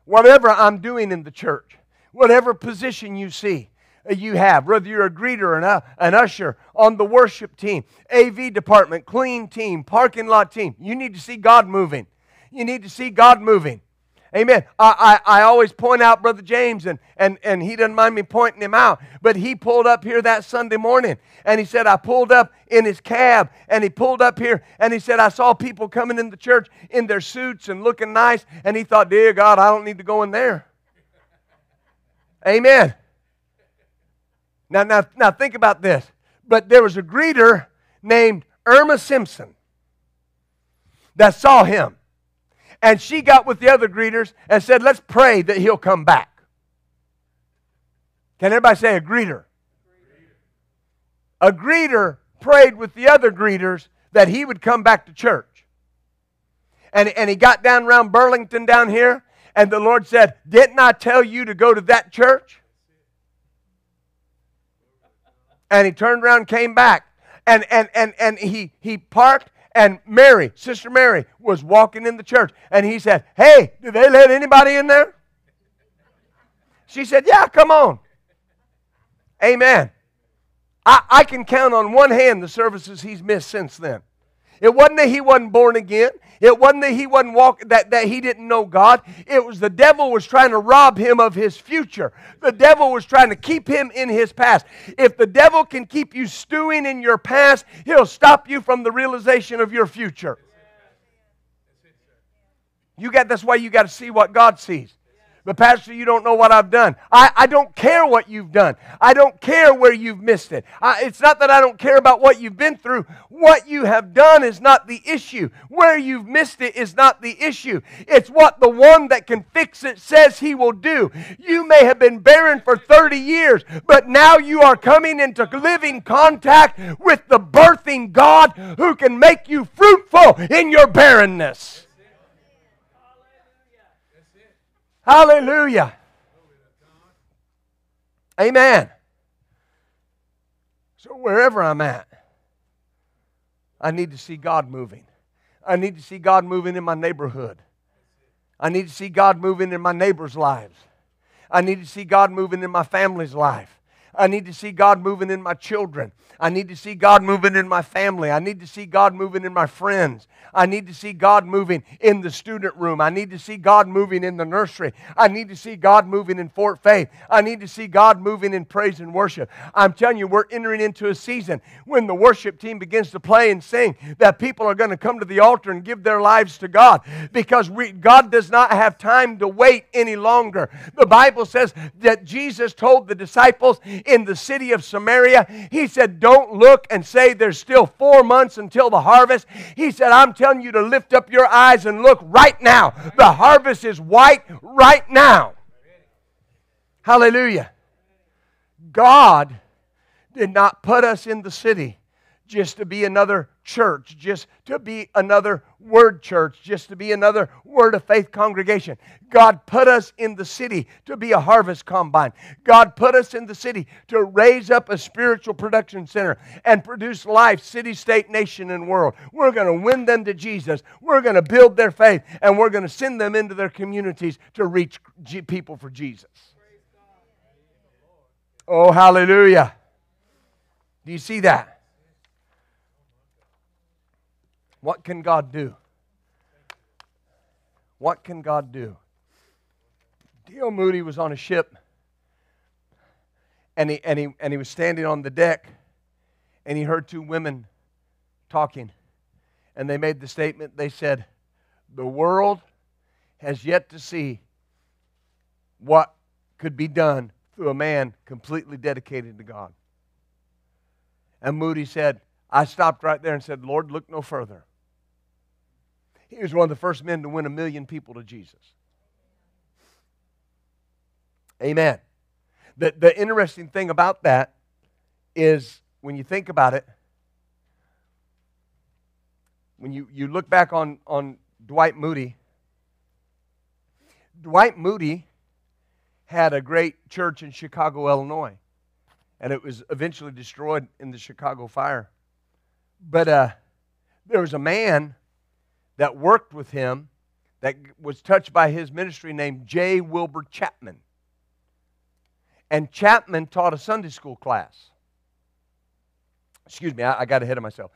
Whatever I'm doing in the church, whatever position you see, uh, you have, whether you're a greeter and a, an usher on the worship team, AV department, clean team, parking lot team, you need to see God moving. You need to see God moving. Amen. I, I, I, always point out Brother James, and, and, and he doesn't mind me pointing him out. But he pulled up here that Sunday morning, and he said, I pulled up in his cab, and he pulled up here, and he said, I saw people coming in the church in their suits and looking nice, and he thought, Dear God, I don't need to go in there. Amen. Now, now, now think about this. But there was a greeter named Irma Simpson that saw him. And she got with the other greeters and said, Let's pray that he'll come back. Can everybody say a greeter? A greeter prayed with the other greeters that he would come back to church. And, and he got down around Burlington down here, and the Lord said, Didn't I tell you to go to that church? And he turned around came back. And, and, and, and he, he parked and Mary, Sister Mary, was walking in the church. And he said, Hey, do they let anybody in there? She said, Yeah, come on. Amen. I, I can count on one hand the services he's missed since then. It wasn't that he wasn't born again. It wasn't that he wasn't walking that, that he didn't know God. It was the devil was trying to rob him of his future. The devil was trying to keep him in his past. If the devil can keep you stewing in your past, he'll stop you from the realization of your future. You got that's why you got to see what God sees. But, Pastor, you don't know what I've done. I, I don't care what you've done. I don't care where you've missed it. I, it's not that I don't care about what you've been through. What you have done is not the issue. Where you've missed it is not the issue. It's what the one that can fix it says he will do. You may have been barren for 30 years, but now you are coming into living contact with the birthing God who can make you fruitful in your barrenness. Hallelujah. Amen. So, wherever I'm at, I need to see God moving. I need to see God moving in my neighborhood. I need to see God moving in my neighbors' lives. I need to see God moving in my family's life. I need to see God moving in my children. I need to see God moving in my family. I need to see God moving in my friends. I need to see God moving in the student room. I need to see God moving in the nursery. I need to see God moving in Fort Faith. I need to see God moving in praise and worship. I'm telling you, we're entering into a season when the worship team begins to play and sing that people are going to come to the altar and give their lives to God because we, God does not have time to wait any longer. The Bible says that Jesus told the disciples in the city of Samaria, He said, don't look and say there's still four months until the harvest. He said, I'm telling you to lift up your eyes and look right now. The harvest is white right now. Hallelujah. God did not put us in the city just to be another church, just to be another word church, just to be another word of faith congregation. God put us in the city to be a harvest combine. God put us in the city to raise up a spiritual production center and produce life, city, state, nation, and world. We're going to win them to Jesus. We're going to build their faith, and we're going to send them into their communities to reach people for Jesus. Oh, hallelujah. Do you see that? What can God do? What can God do? D.L. Moody was on a ship and he, and, he, and he was standing on the deck, and he heard two women talking. And they made the statement they said, The world has yet to see what could be done through a man completely dedicated to God. And Moody said, I stopped right there and said, Lord, look no further. He was one of the first men to win a million people to Jesus. Amen. The, the interesting thing about that is when you think about it, when you, you look back on, on Dwight Moody, Dwight Moody had a great church in Chicago, Illinois, and it was eventually destroyed in the Chicago fire. But uh, there was a man that worked with him that was touched by his ministry named J. Wilbur Chapman. And Chapman taught a Sunday school class. Excuse me, I, I got ahead of myself.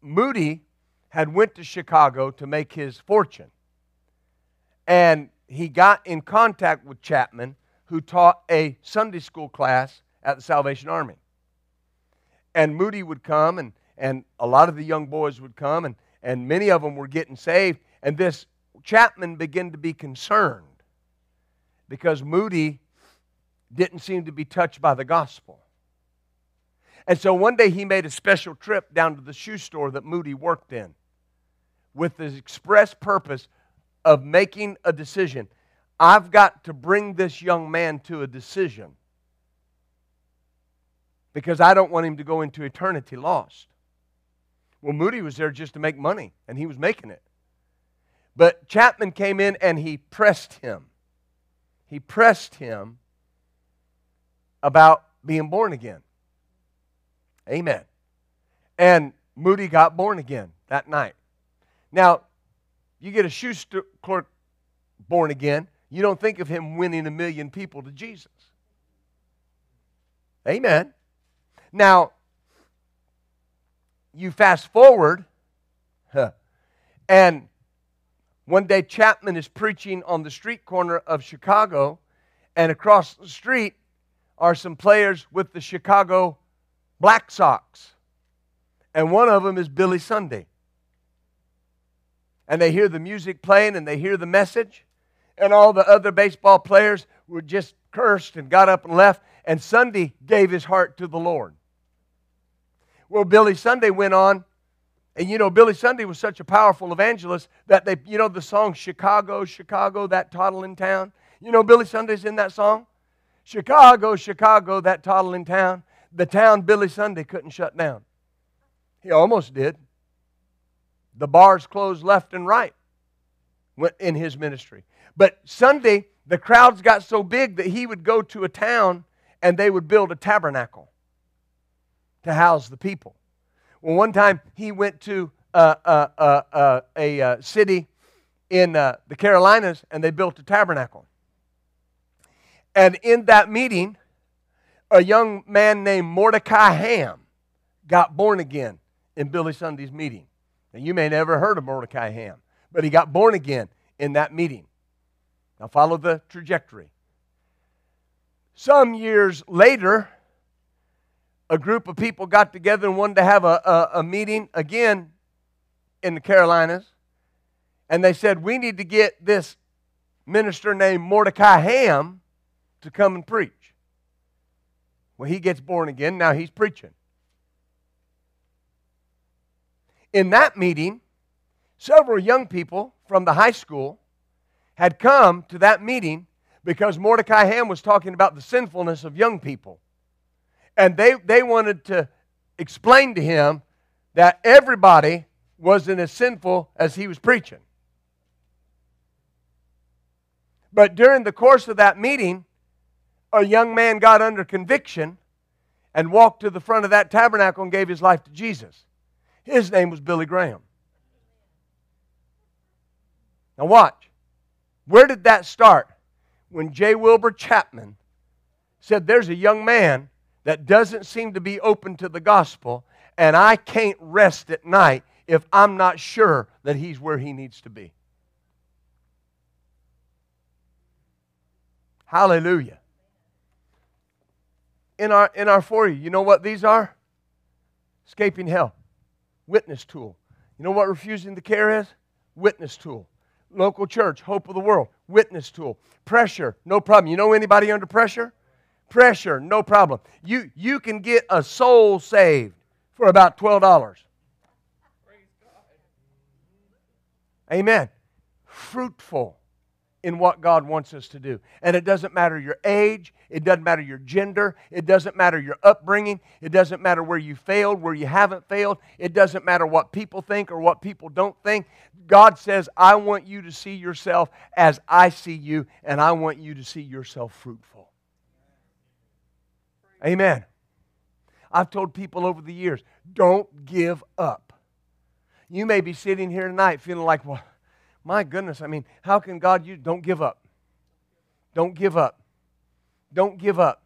Moody had went to Chicago to make his fortune. And he got in contact with Chapman, who taught a Sunday school class at the Salvation Army. And Moody would come, and, and a lot of the young boys would come, and, and many of them were getting saved. And this Chapman began to be concerned because Moody didn't seem to be touched by the gospel. And so one day he made a special trip down to the shoe store that Moody worked in with the express purpose of making a decision. I've got to bring this young man to a decision because I don't want him to go into eternity lost. Well, Moody was there just to make money, and he was making it. But Chapman came in and he pressed him. He pressed him about being born again. Amen. And Moody got born again that night. Now, you get a shoe clerk born again, you don't think of him winning a million people to Jesus. Amen. Now, you fast forward, huh, and one day Chapman is preaching on the street corner of Chicago, and across the street are some players with the Chicago Black Sox. And one of them is Billy Sunday. And they hear the music playing and they hear the message. And all the other baseball players were just cursed and got up and left. And Sunday gave his heart to the Lord. Well, Billy Sunday went on. And you know, Billy Sunday was such a powerful evangelist that they, you know, the song Chicago, Chicago, that toddling town. You know, Billy Sunday's in that song. Chicago, Chicago, that toddling town. The town Billy Sunday couldn't shut down. He almost did. The bars closed left and right in his ministry. But Sunday, the crowds got so big that he would go to a town and they would build a tabernacle to house the people. Well, one time he went to uh, uh, uh, uh a uh, city in uh, the Carolinas and they built a tabernacle. And in that meeting, a young man named Mordecai Ham got born again in Billy Sunday's meeting. Now, you may never heard of Mordecai Ham, but he got born again in that meeting. Now, follow the trajectory. Some years later, a group of people got together and wanted to have a, a, a meeting again in the Carolinas. And they said, We need to get this minister named Mordecai Ham to come and preach. Well, he gets born again. Now he's preaching. In that meeting, several young people from the high school had come to that meeting because Mordecai Ham was talking about the sinfulness of young people. And they, they wanted to explain to him that everybody wasn't as sinful as he was preaching. But during the course of that meeting, a young man got under conviction and walked to the front of that tabernacle and gave his life to Jesus. His name was Billy Graham. Now, watch. Where did that start? When J. Wilbur Chapman said, There's a young man that doesn't seem to be open to the gospel, and I can't rest at night if I'm not sure that he's where he needs to be. Hallelujah. in our in our for you. You know what these are? Escaping hell. Witness tool. You know what refusing the care is? Witness tool. Local church, hope of the world, witness tool. Pressure, no problem. You know anybody under pressure? Pressure, no problem. You you can get a soul saved for about $12. Amen. Fruitful in what God wants us to do. And it doesn't matter your age, it doesn't matter your gender, it doesn't matter your upbringing, it doesn't matter where you failed, where you haven't failed, it doesn't matter what people think or what people don't think. God says, I want you to see yourself as I see you, and I want you to see yourself fruitful. Amen. I've told people over the years, don't give up. You may be sitting here tonight feeling like, well, my goodness, I mean, how can God use? Don't give up. Don't give up. Don't give up.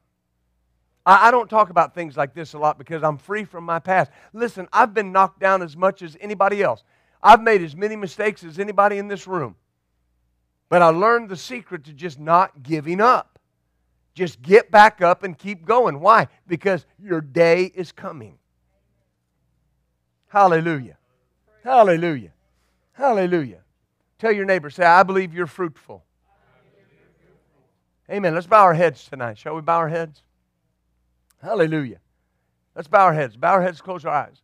I, I don't talk about things like this a lot because I'm free from my past. Listen, I've been knocked down as much as anybody else. I've made as many mistakes as anybody in this room. But I learned the secret to just not giving up. Just get back up and keep going. Why? Because your day is coming. Hallelujah. Hallelujah. Hallelujah. Tell your neighbor, say, I believe you're fruitful. Amen. Let's bow our heads tonight. Shall we bow our heads? Hallelujah. Let's bow our heads. Bow our heads, close our eyes.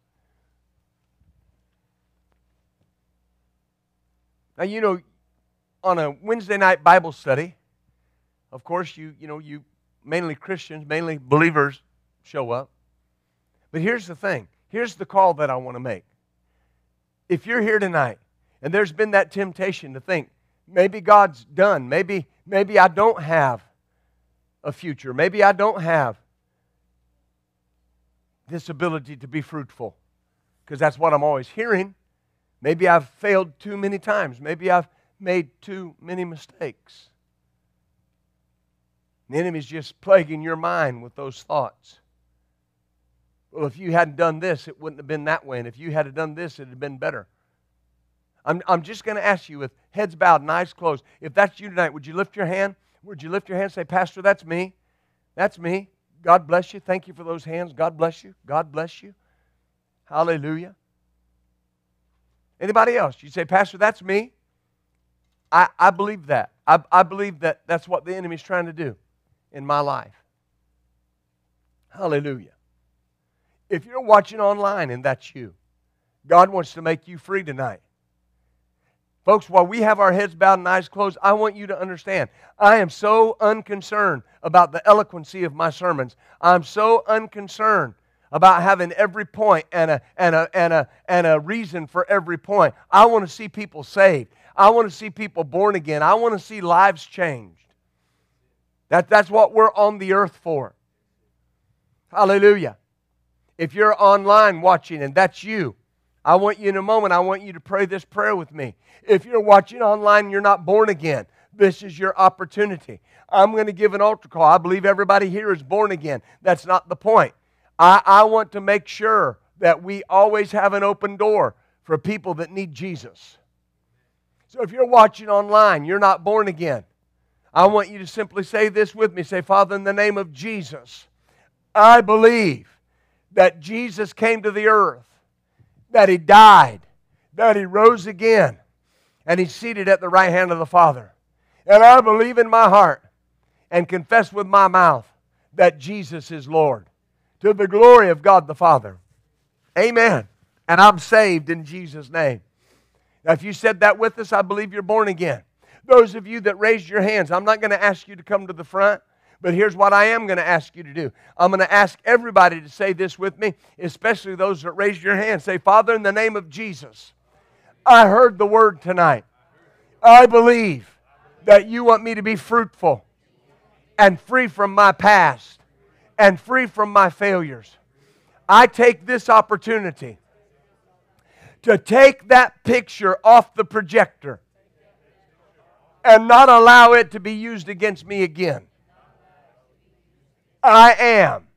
Now, you know, on a Wednesday night Bible study, of course, you, you know, you mainly Christians, mainly believers show up. But here's the thing. Here's the call that I want to make. If you're here tonight and there's been that temptation to think, maybe God's done. Maybe, maybe I don't have a future. Maybe I don't have this ability to be fruitful. Because that's what I'm always hearing. Maybe I've failed too many times. Maybe I've made too many mistakes. The enemy's just plaguing your mind with those thoughts. Well, if you hadn't done this, it wouldn't have been that way. And if you had done this, it would have been better. I'm, I'm just going to ask you with heads bowed and eyes closed. If that's you tonight, would you lift your hand? Would you lift your hand and say, Pastor, that's me? That's me. God bless you. Thank you for those hands. God bless you. God bless you. Hallelujah. Anybody else? You say, Pastor, that's me. I, I believe that. I, I believe that that's what the enemy's trying to do in my life. Hallelujah. If you're watching online and that's you, God wants to make you free tonight. Folks, while we have our heads bowed and eyes closed, I want you to understand I am so unconcerned about the eloquency of my sermons. I'm so unconcerned about having every point and a, and a, and a, and a reason for every point. I want to see people saved. I want to see people born again. I want to see lives changed. That, that's what we're on the earth for. Hallelujah. If you're online watching and that's you, I want you in a moment, I want you to pray this prayer with me. If you're watching online and you're not born again, this is your opportunity. I'm going to give an altar call. I believe everybody here is born again. That's not the point. I, I want to make sure that we always have an open door for people that need Jesus. So if you're watching online, you're not born again. I want you to simply say this with me. Say, Father, in the name of Jesus, I believe that Jesus came to the earth that he died, that he rose again, and he's seated at the right hand of the Father. And I believe in my heart and confess with my mouth that Jesus is Lord to the glory of God the Father. Amen. And I'm saved in Jesus' name. Now, if you said that with us, I believe you're born again. Those of you that raised your hands, I'm not going to ask you to come to the front. But here's what I am going to ask you to do. I'm going to ask everybody to say this with me, especially those that raised your hand. Say, Father, in the name of Jesus, I heard the word tonight. I believe that you want me to be fruitful and free from my past and free from my failures. I take this opportunity to take that picture off the projector and not allow it to be used against me again. I am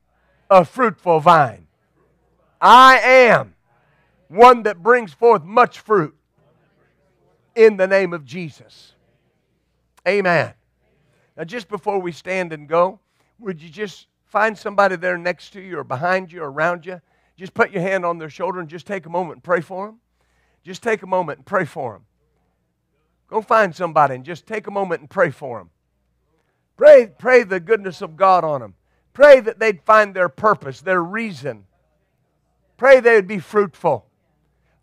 a fruitful vine. I am one that brings forth much fruit in the name of Jesus. Amen. Now, just before we stand and go, would you just find somebody there next to you or behind you or around you. Just put your hand on their shoulder and just take a moment and pray for them. Just take a moment and pray for them. Go find somebody and just take a moment and pray for them. Pray, pray the goodness of God on them. Pray that they'd find their purpose, their reason. Pray they would be fruitful.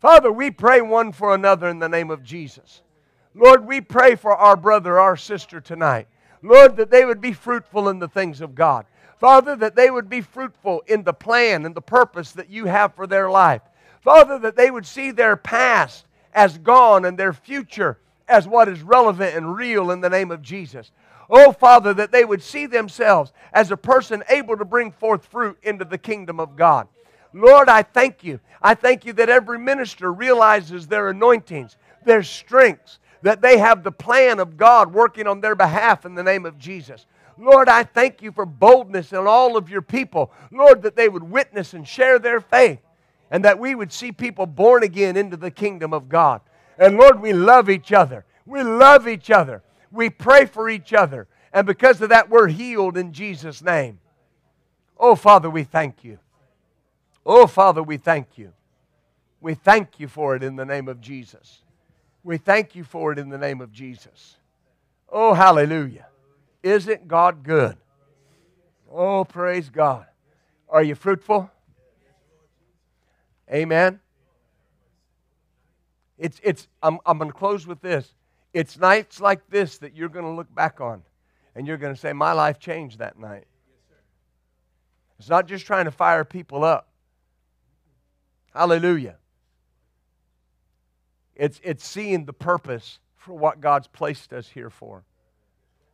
Father, we pray one for another in the name of Jesus. Lord, we pray for our brother, our sister tonight. Lord, that they would be fruitful in the things of God. Father, that they would be fruitful in the plan and the purpose that you have for their life. Father, that they would see their past as gone and their future as what is relevant and real in the name of Jesus. Oh, Father, that they would see themselves as a person able to bring forth fruit into the kingdom of God. Lord, I thank you. I thank you that every minister realizes their anointings, their strengths, that they have the plan of God working on their behalf in the name of Jesus. Lord, I thank you for boldness in all of your people. Lord, that they would witness and share their faith and that we would see people born again into the kingdom of God. And Lord, we love each other. We love each other. We pray for each other. And because of that, we're healed in Jesus' name. Oh, Father, we thank you. Oh, Father, we thank you. We thank you for it in the name of Jesus. We thank you for it in the name of Jesus. Oh, hallelujah. Isn't God good? Oh, praise God. Are you fruitful? Amen. It's, it's, I'm, I'm going to close with this. It's nights like this that you're going to look back on and you're going to say, My life changed that night. It's not just trying to fire people up. Hallelujah. It's, it's seeing the purpose for what God's placed us here for.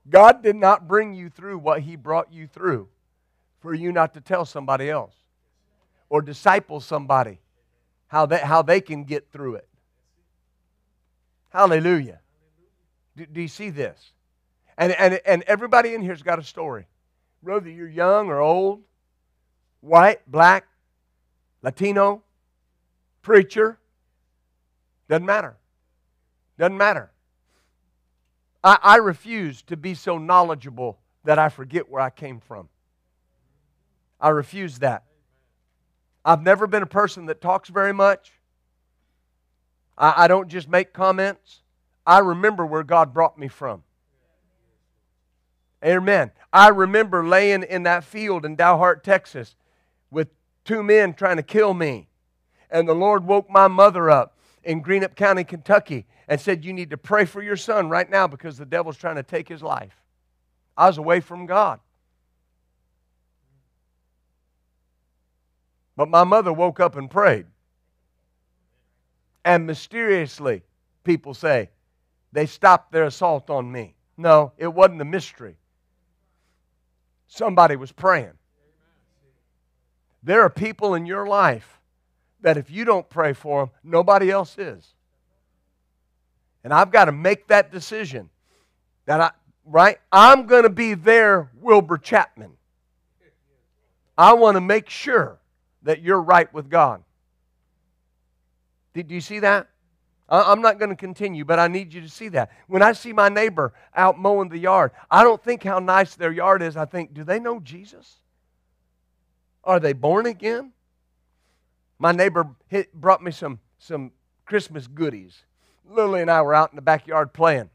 God did not bring you through what He brought you through for you not to tell somebody else or disciple somebody how they, how they can get through it. Hallelujah. Do, do you see this? And, and, and everybody in here's got a story. Whether you're young or old, white, black, Latino, preacher, doesn't matter. Doesn't matter. I, I refuse to be so knowledgeable that I forget where I came from. I refuse that. I've never been a person that talks very much. I, I don't just make comments. I remember where God brought me from. Amen. I remember laying in that field in Dalhart, Texas, with two men trying to kill me. And the Lord woke my mother up in Greenup County, Kentucky, and said, You need to pray for your son right now because the devil's trying to take his life. I was away from God. But my mother woke up and prayed. And mysteriously, people say, they stopped their assault on me. No, it wasn't a mystery. Somebody was praying. There are people in your life that if you don't pray for them, nobody else is. And I've got to make that decision that I, right? I'm going to be their, Wilbur Chapman. I want to make sure that you're right with God. Did you see that? I'm not going to continue, but I need you to see that. When I see my neighbor out mowing the yard, I don't think how nice their yard is. I think, do they know Jesus? Are they born again? My neighbor hit, brought me some, some Christmas goodies. Lily and I were out in the backyard playing.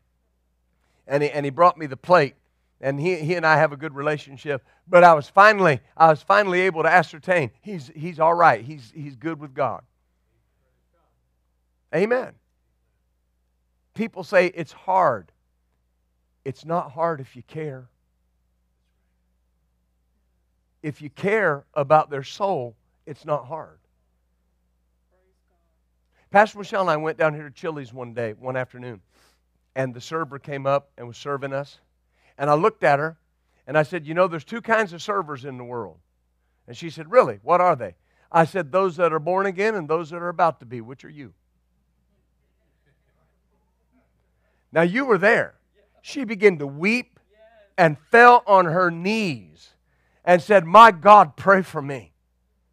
And he, and he brought me the plate. And he, he and I have a good relationship. But I was finally, I was finally able to ascertain he's, he's all right. He's, he's good with God. Amen. People say it's hard. It's not hard if you care. If you care about their soul, it's not hard. Pastor Michelle and I went down here to Chili's one day, one afternoon, and the server came up and was serving us. And I looked at her and I said, You know, there's two kinds of servers in the world. And she said, Really? What are they? I said, Those that are born again and those that are about to be. Which are you? Now you were there. She began to weep and fell on her knees and said, My God, pray for me.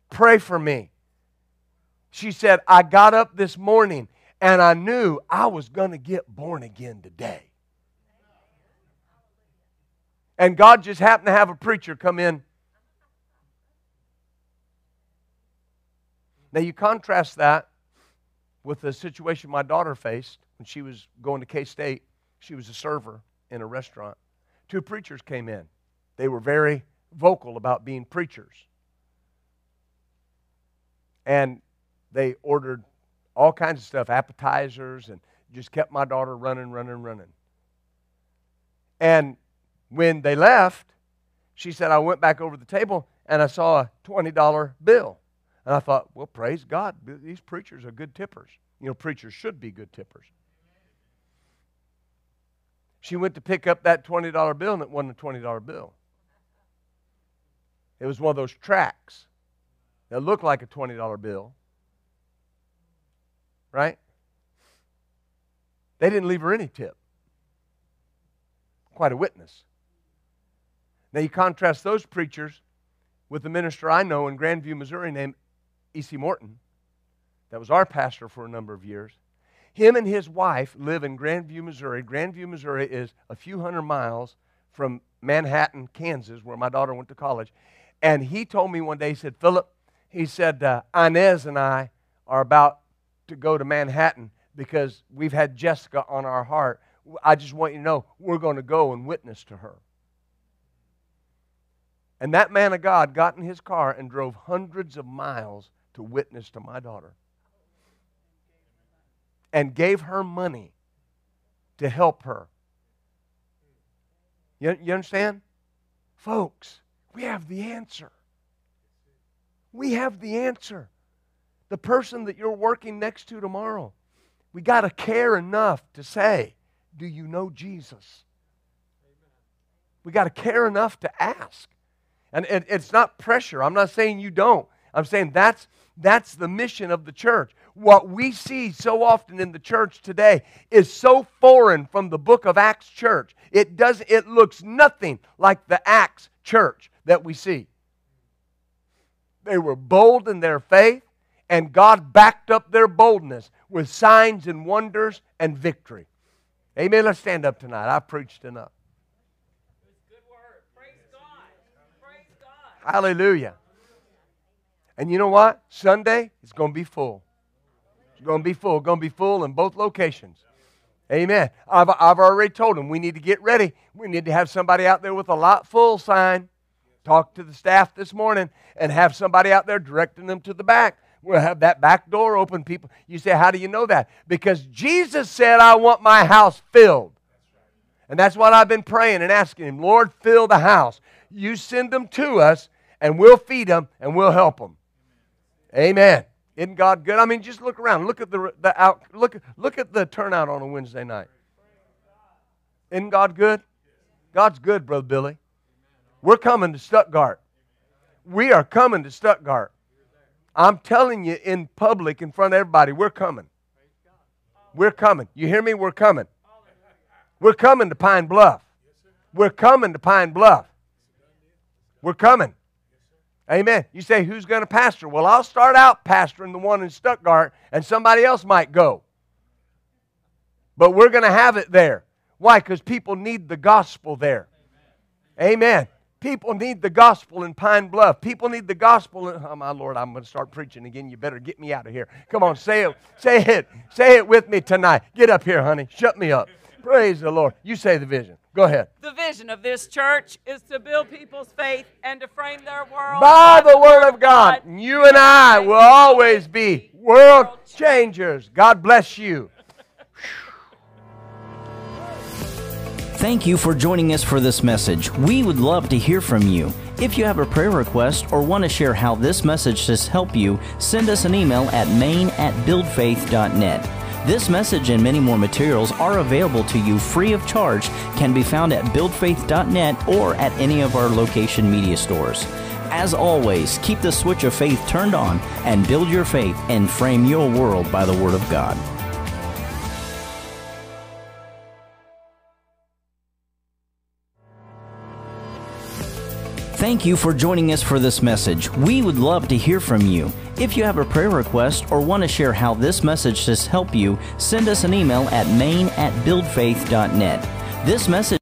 Pray for me. She said, I got up this morning and I knew I was going to get born again today. And God just happened to have a preacher come in. Now, you contrast that with the situation my daughter faced when she was going to K State. She was a server in a restaurant. Two preachers came in. They were very vocal about being preachers. And they ordered all kinds of stuff, appetizers, and just kept my daughter running, running, running. And when they left, she said, I went back over the table and I saw a $20 bill. And I thought, well, praise God, these preachers are good tippers. You know, preachers should be good tippers. She went to pick up that $20 bill, and it wasn't a $20 bill. It was one of those tracts that looked like a $20 bill. Right? They didn't leave her any tip. Quite a witness. Now you contrast those preachers with the minister I know in Grandview, Missouri named E.C. Morton. That was our pastor for a number of years. Him and his wife live in Grandview, Missouri. Grandview, Missouri is a few hundred miles from Manhattan, Kansas, where my daughter went to college. And he told me one day, he said, Philip, he said, uh, Inez and I are about to go to Manhattan because we've had Jessica on our heart. I just want you to know we're going to go and witness to her. And that man of God got in his car and drove hundreds of miles to witness to my daughter and gave her money to help her. You, you understand? Folks, we have the answer. We have the answer. The person that you're working next to tomorrow, we got to care enough to say, Do you know Jesus? We got to care enough to ask. And it, it's not pressure. I'm not saying you don't. I'm saying that's, that's the mission of the church. What we see so often in the church today is so foreign from the book of Acts church. It does it looks nothing like the Acts church that we see. They were bold in their faith, and God backed up their boldness with signs and wonders and victory. Amen. Let's stand up tonight. I preached enough. Hallelujah. And you know what? Sunday is going to be full. It's going to be full. Going to be full in both locations. Amen. I've, I've already told them we need to get ready. We need to have somebody out there with a lot full sign. Talk to the staff this morning and have somebody out there directing them to the back. We'll have that back door open. People, you say, how do you know that? Because Jesus said, I want my house filled. And that's what I've been praying and asking Him, Lord, fill the house. You send them to us, and we'll feed them and we'll help them. Amen. Isn't God good? I mean, just look around. Look at the, the out. Look, look at the turnout on a Wednesday night. Isn't God good? God's good, Brother Billy. We're coming to Stuttgart. We are coming to Stuttgart. I'm telling you in public, in front of everybody, we're coming. We're coming. You hear me? We're coming. We're coming to Pine Bluff. We're coming to Pine Bluff. We're coming. Amen. You say, who's going to pastor? Well, I'll start out pastoring the one in Stuttgart, and somebody else might go. But we're going to have it there. Why? Because people need the gospel there. Amen. People need the gospel in Pine Bluff. People need the gospel. In, oh, my Lord, I'm going to start preaching again. You better get me out of here. Come on, say it. Say it. Say it with me tonight. Get up here, honey. Shut me up. Praise the Lord. You say the vision. Go ahead. The vision of this church is to build people's faith and to frame their world by the Word of God. God. You and I will always be world changers. God bless you. Thank you for joining us for this message. We would love to hear from you. If you have a prayer request or want to share how this message has helped you, send us an email at main at buildfaith.net. This message and many more materials are available to you free of charge, can be found at buildfaith.net or at any of our location media stores. As always, keep the switch of faith turned on and build your faith and frame your world by the Word of God. Thank you for joining us for this message. We would love to hear from you. If you have a prayer request or want to share how this message has helped you, send us an email at main at buildfaith.net. This message